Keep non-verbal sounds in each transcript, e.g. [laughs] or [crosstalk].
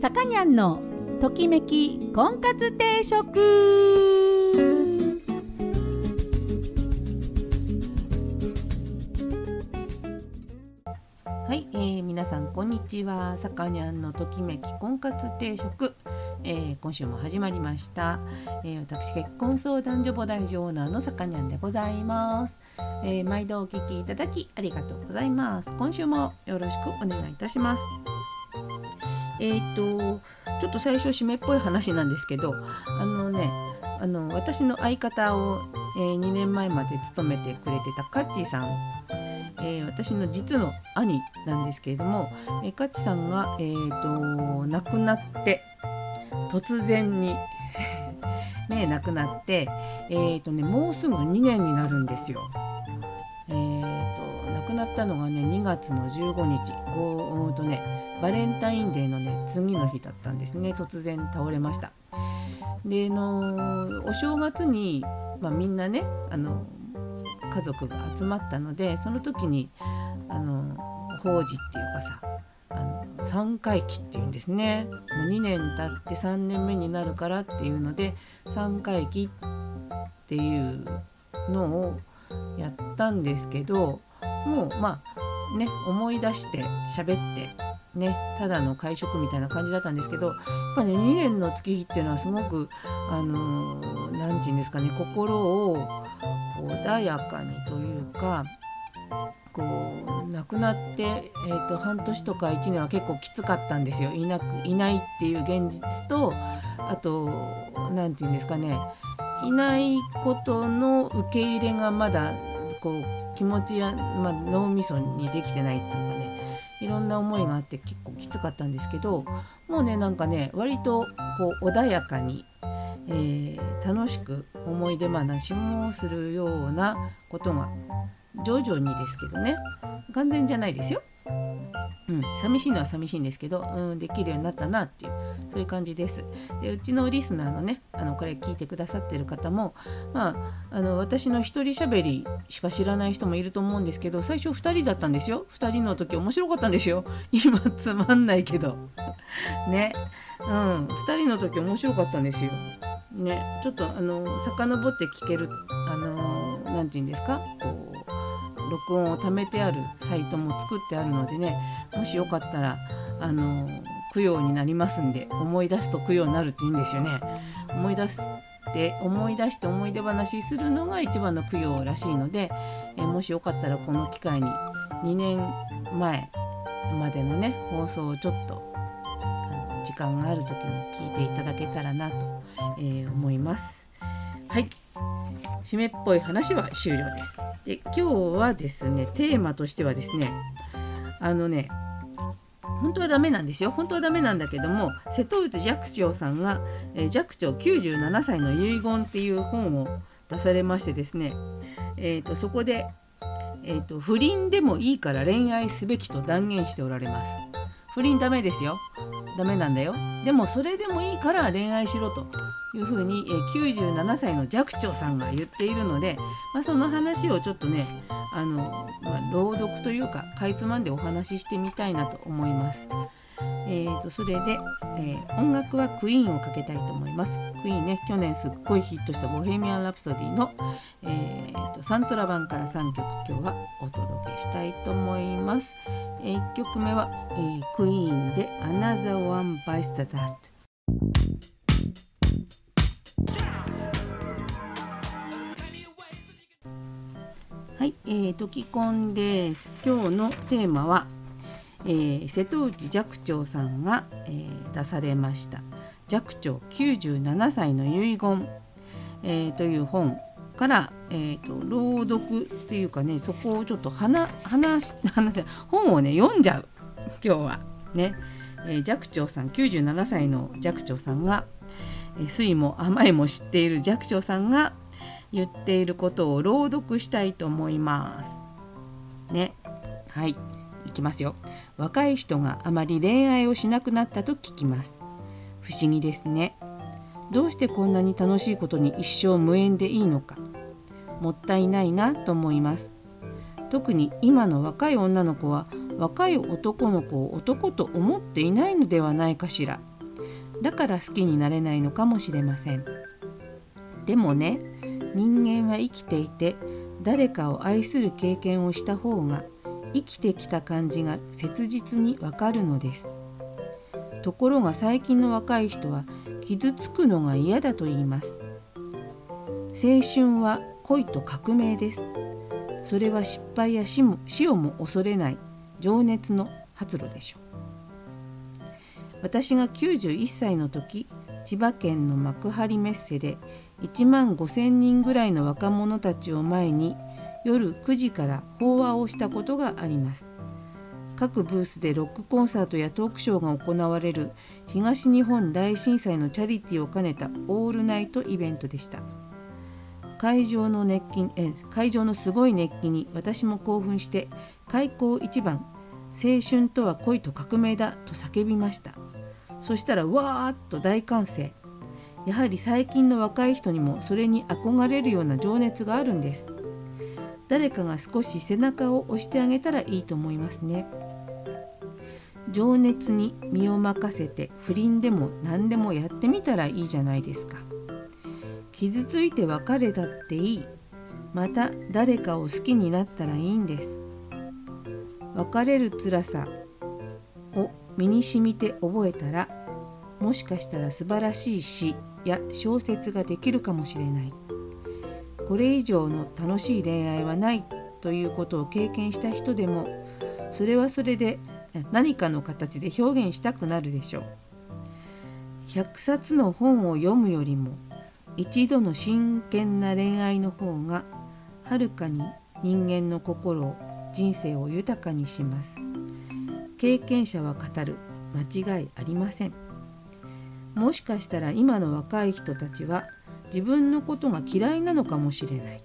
さかにゃんのときめき婚活定食。はい、えー、皆さんこんにちは。さかにゃんのときめき婚活定食、えー、今週も始まりました、えー、私結婚相談所母大女オーナーのさかにゃんでございます、えー、毎度お聞きいただきありがとうございます。今週もよろしくお願いいたします。えっ、とちょっと最初締めっぽい話なんですけどあのねあの私の相方を、えー、2年前まで勤めてくれてたカッチさん、えー、私の実の兄なんですけれども、えー、カッチさんが、えーと、亡くなって突然に [laughs] ね亡くなってえーとねもうすぐ2年になるんですよ。くなったのがね2月の15日ごとねバレンタインデーのね次の日だったんですね突然倒れました。でのお正月に、まあ、みんなねあの家族が集まったのでその時にあの法事っていうかさあの3回忌っていうんですねもう2年経って3年目になるからっていうので3回忌っていうのをやったんですけどもうまあね思い出して喋ってねただの会食みたいな感じだったんですけどやっぱね2年の月日っていうのはすごくあの何、て言うんですかね心を穏やかにというかこう亡くなって、えーと、半年とか1年は結構きつかったんですよ。いなくいないっていう現実とあと何て言うんですかねいないことの受け入れがまだこう気持ちや、まあ、脳みそにできてないっていうかねいろんな思いがあって結構きつかったんですけどもうねなんかね割とこう穏やかに、えー、楽しく思い出話もするようなことが徐々にですけどね完全じゃないですよ。うん、寂しいのは寂しいんですけど、うん、できるようになったなっていうそういう感じです。でうちのリスナーのねあのこれ聞いてくださってる方も、まあ、あの私の一人しゃべりしか知らない人もいると思うんですけど最初2人だったんですよ。2人の時面白かったんですよ。今つまんないけど。[laughs] ね。うん2人の時面白かったんですよ。ね。ちょっとあの遡って聞けるあの何て言うんですか？こう録音を貯めてあるサイトも作ってあるのでねもしよかったらあの供養になりますんで思い出すと供養になるって言うんですよね。思い出して思い出して思い出話するのが一番の供養らしいので、えもしよかったらこの機会に2年前までのね放送をちょっと時間がある時に聞いていただけたらなと、えー、思います。はい締めっぽい話は終了です。で今日はですねテーマとしてはですねあのね本当はダメなんですよ本当はダメなんだけども瀬戸内寂聴さんが、えー、寂聴97歳の遺言っていう本を出されましてですね、えーと、そこで、えーと不倫でもいいから恋愛すべきと断言しておられます。不倫ダメですよダメなんだよでもそれでもいいから恋愛しろというふうに、え97歳の寂聴さんが言っているので、まあ、その話をちょっとねあの、まあ、朗読というかかいつまんでお話ししてみたいなと思います。えーと、それで、えー、音楽はクイーンをかけたいと思います。クイーンね去年すっごいヒットした「ボヘミアン・ラプソディの」えー、サントラ版から3曲今日はお届けしたいと思います。えー、1曲目は、えー、クイーンで「Another One Bites the Dust」。はい、えー、ときこんです。今日のテーマは、えー、瀬戸内寂聴さんが、えー、出されました「寂聴97歳の遺言」えー、という本から、えーと、朗読っていうかねそこをちょっと話話話本をね読んじゃう。今日は。ね、えー、寂聴さん97歳の寂聴さんが、えー、酸いも甘いも知っている寂聴さんが言っていることを朗読したいと思います。ね。はい。いきますよ。若い人があまり恋愛をしなくなったと聞きます。不思議ですね。どうしてこんなに楽しいことに一生無縁でいいのか。もったいないなと思います。特に今の若い女の子は若い男の子を男と思っていないのではないかしら。だから好きになれないのかもしれません。でもね人間は生きていて誰かを愛する経験をした方が生きてきた感じが切実にわかるのです。ところが最近の若い人は傷つくのが嫌だと言います。青春は恋と革命です。それは失敗や死も死をも恐れない情熱の発露でしょう。私が91歳の時千葉県の幕張メッセで1万5,000人ぐらいの若者たちを前に夜9時から法話をしたことがあります。各ブースでロックコンサートやトークショーが行われる東日本大震災のチャリティーを兼ねたオールナイトイベントでした。会場の熱気え会場のすごい熱気に私も興奮して開口一番青春とは恋と革命だと叫びました。そしたらわーっと大歓声。やはり最近の若い人にもそれに憧れるような情熱があるんです。誰かが少し背中を押してあげたらいいと思いますね。情熱に身を任せて不倫でも何でもやってみたらいいじゃないですか。傷ついて別れたっていい。また誰かを好きになったらいいんです。別れる辛さを身に染みて覚えたらもしかしたら素晴らしい詩や小説ができるかもしれない。これ以上の楽しい恋愛はないということを経験した人でもそれはそれで何かの形で表現したくなるでしょう。100冊の本を読むよりも一度の真剣な恋愛の方がはるかに人間の心を人生を豊かにします。経験者は語る。間違いありません。もしかしたら今の若い人たちは自分のことが嫌いなのかもしれない。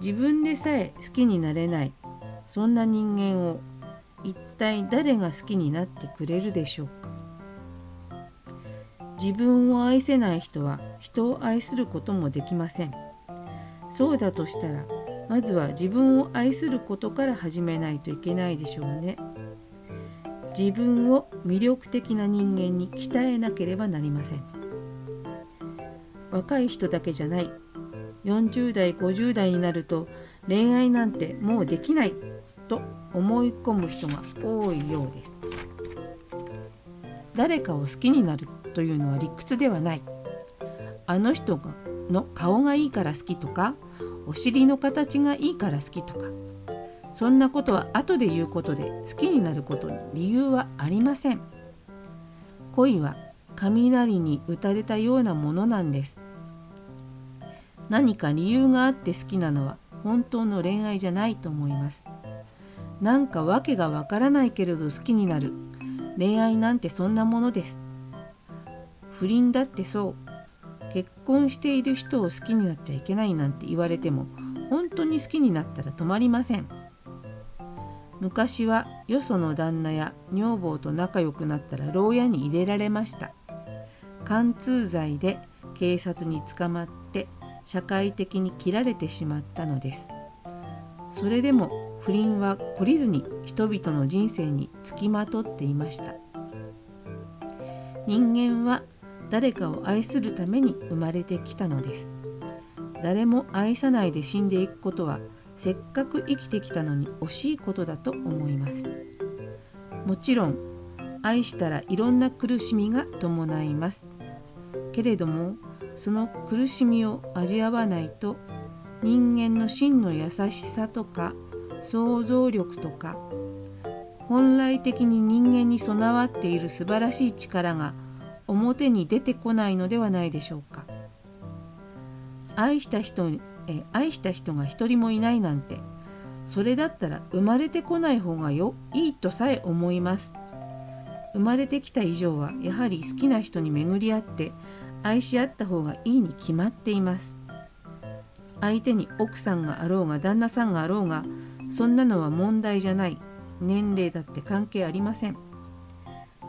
自分でさえ好きになれない。そんな人間を一体誰が好きになってくれるでしょうか。自分を愛せない人は人を愛することもできません。そうだとしたらまずは自分を愛することから始めないといけないでしょうね。自分を魅力的な人間に鍛えなければなりません。若い人だけじゃない。40代50代になると恋愛なんてもうできない。と思い込む人が多いようです。誰かを好きになるというのは理屈ではない。あの人がの顔がいいから好きとかお尻の形がいいから好きとか。そんなことは後で言うことで好きになることに理由はありません。恋は雷に打たれたようなものなんです。何か理由があって好きなのは本当の恋愛じゃないと思います。なんか訳がわからないけれど好きになる。恋愛なんてそんなものです。不倫だってそう。結婚している人を好きになっちゃいけないなんて言われても本当に好きになったら止まりません。昔はよその旦那や女房と仲良くなったら牢屋に入れられました。貫通罪で警察に捕まって社会的に切られてしまったのです。それでも不倫は懲りずに人々の人生につきまとっていました。人間は誰かを愛するために生まれてきたのです。誰も愛さないで死んでいくことはせっかく生きてきたのに惜しいことだと思います。もちろん愛したらいろんな苦しみが伴います。けれどもその苦しみを味わわないと人間の真の優しさとか想像力とか本来的に人間に備わっている素晴らしい力が表に出てこないのではないでしょうか。愛した人え愛した人が一人もいないなんて。それだったら生まれてこない方がよいいとさえ思います。生まれてきた以上はやはり好きな人に巡り合って愛し合った方がいいに決まっています。相手に奥さんがあろうが旦那さんがあろうがそんなのは問題じゃない。年齢だって関係ありません。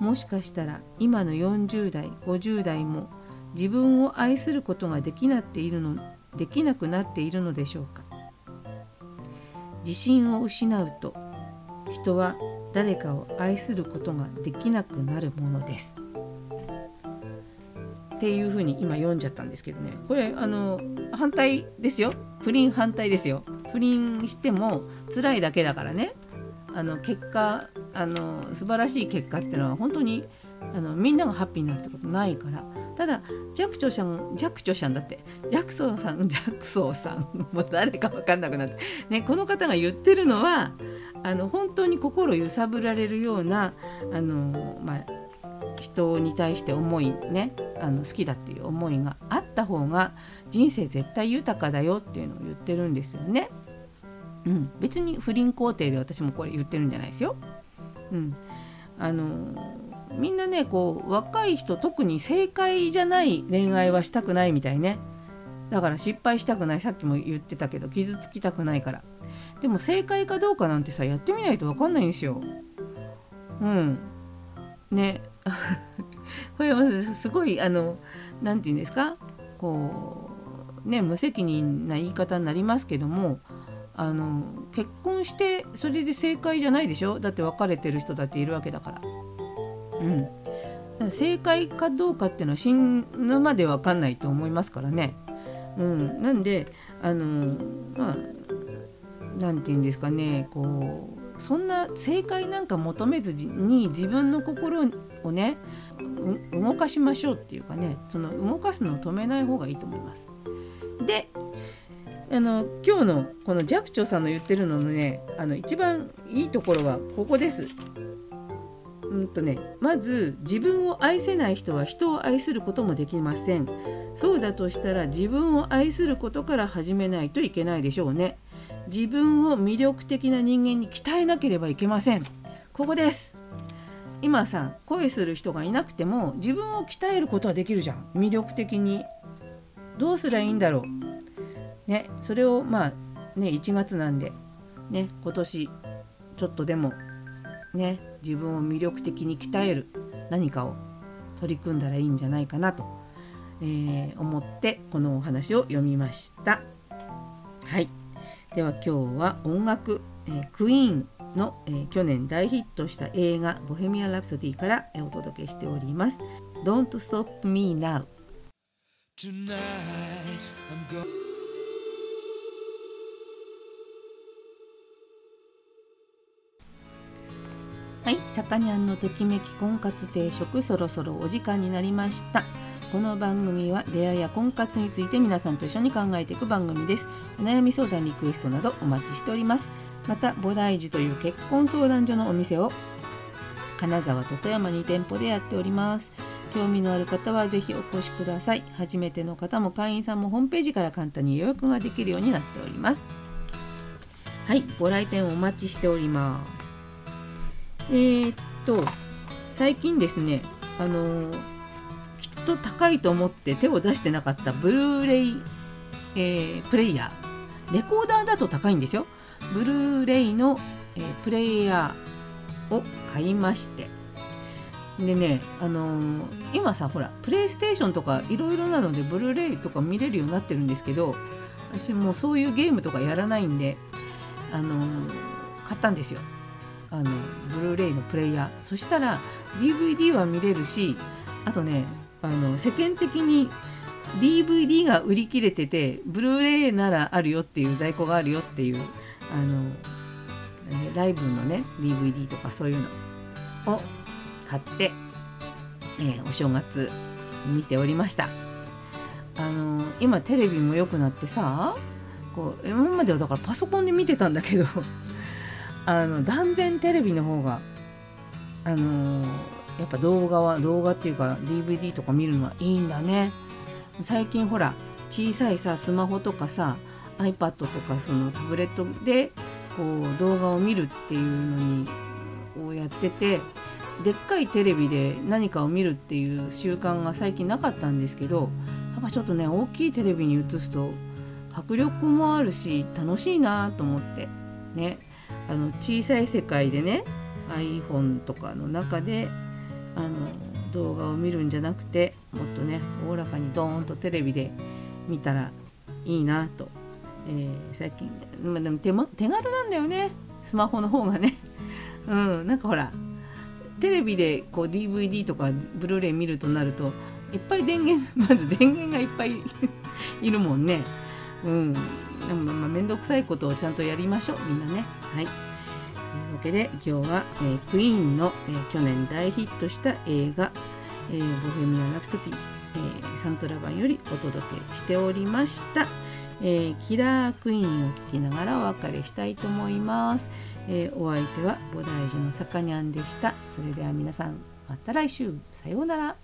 もしかしたら今の40代50代も自分を愛することができなっているのできなくなっているのでしょうか？自信を失うと人は誰かを愛することができなくなるものです。っていうふうに今読んじゃったんですけどね。これあの反対ですよ。不倫反対ですよ。不倫しても辛いだけだからね。あの結果あの素晴らしい結果っていうのは本当にあのみんながハッピーになるってことないから。ただ寂聴さん寂聴さんだって。寂聴さん寂聴さん。[laughs] [laughs] もう誰か分かんなくなって、ね、この方が言ってるのはあの本当に心揺さぶられるようなあの、まあ、人に対して思いねあの好きだっていう思いがあった方が人生絶対豊かだよっていうのを言ってるんですよね。うん、別に不倫肯定で私もこれ言ってるんじゃないですよ。うん、あのみんなねこう若い人特に正解じゃない恋愛はしたくないみたいね。だから失敗したくないさっきも言ってたけど傷つきたくないから。でも正解かどうかなんてさやってみないと分かんないんですよ。うん。ね。[laughs] これはすごいあの何て言うんですか？こうね無責任な言い方になりますけどもあの結婚してそれで正解じゃないでしょ？だって別れてる人だっているわけだから。うん、正解かどうかっていうのは死ぬまで分かんないと思いますからね。うん、なんであのまあ何て言うんですかねこうそんな正解なんか求めずに自分の心をね動かしましょうっていうかねその動かすのを止めない方がいいと思います。であの今日のこの寂聴さんの言ってるののねあの一番いいところはここです。うんとね、まず自分を愛せない人は人を愛することもできません。そうだとしたら自分を愛することから始めないといけないでしょうね。自分を魅力的な人間に鍛えなければいけません。ここです。今さ恋する人がいなくても自分を鍛えることはできるじゃん。魅力的に。どうすりゃいいんだろう。ねそれをまあね1月なんでね今年ちょっとでもね自分を魅力的に鍛える何かを取り組んだらいいんじゃないかなと、えー、思ってこのお話を読みました。はいでは今日は音楽、えー、クイーンの、えー、去年大ヒットした映画「ボヘミアン・ラプソディ」から、えー、お届けしております。Don't Stop Me Now Tonight, はい、さかにゃんのときめき婚活定食そろそろお時間になりました。この番組は出会いや婚活について皆さんと一緒に考えていく番組です。お悩み相談リクエストなどお待ちしております。また菩提寺という結婚相談所のお店を金沢と富山に店舗でやっております。興味のある方はぜひお越しください。初めての方も会員さんもホームページから簡単に予約ができるようになっております。はいご来店お待ちしております。えー、っと最近ですねあのー、きっと高いと思って手を出してなかったブルーレイ、えー、プレイヤー。レコーダーだと高いんですよ。ブルーレイの、え、プレイヤーを買いまして。でねあのー、今さほらプレイステーションとかいろいろなのでブルーレイとか見れるようになってるんですけど私もうそういうゲームとかやらないんであの買ったんですよ。あのブルーレイのプレイヤー。そしたら DVD は見れるしあとねあの世間的に DVD が売り切れててブルーレイならあるよっていう在庫があるよっていうあのライブのね DVD とかそういうの。を買って、えー、お正月見ておりました。あの今テレビも良くなってさこう今まではだからパソコンで見てたんだけどあの断然テレビの方があのー、やっぱ動画は動画っていうか DVD とか見るのはいいんだね。最近ほら小さいさスマホとかさ iPad とかそのタブレットでこう動画を見るっていうのにをやっててでっかいテレビで何かを見るっていう習慣が最近なかったんですけどやっぱちょっとね大きいテレビに映すと迫力もあるし楽しいなと思ってね。あの小さい世界でね iPhone とかの中であの動画を見るんじゃなくてもっとねおおらかにドーンとテレビで見たらいいなと、えー、最近、まあ、でも手も手軽なんだよね。スマホの方がね。[laughs] うん。なんかほらテレビでこう DVD とかブルーレイ見るとなるといっぱい電源 [laughs] まず電源がいっぱい [laughs] いるもんね。うん。でもまあ面倒くさいことをちゃんとやりましょう。みんなね。はい。というわけで今日は、えー、クイーンの、えー、去年大ヒットした映画「えー、ボヘミアン・ラプソディ」えー、サントラ版よりお届けしておりました、えー、キラークイーンを聞きながらお別れしたいと思います、えー、お相手は菩提寺のさかにゃんでした。それでは皆さんまた来週。さようなら。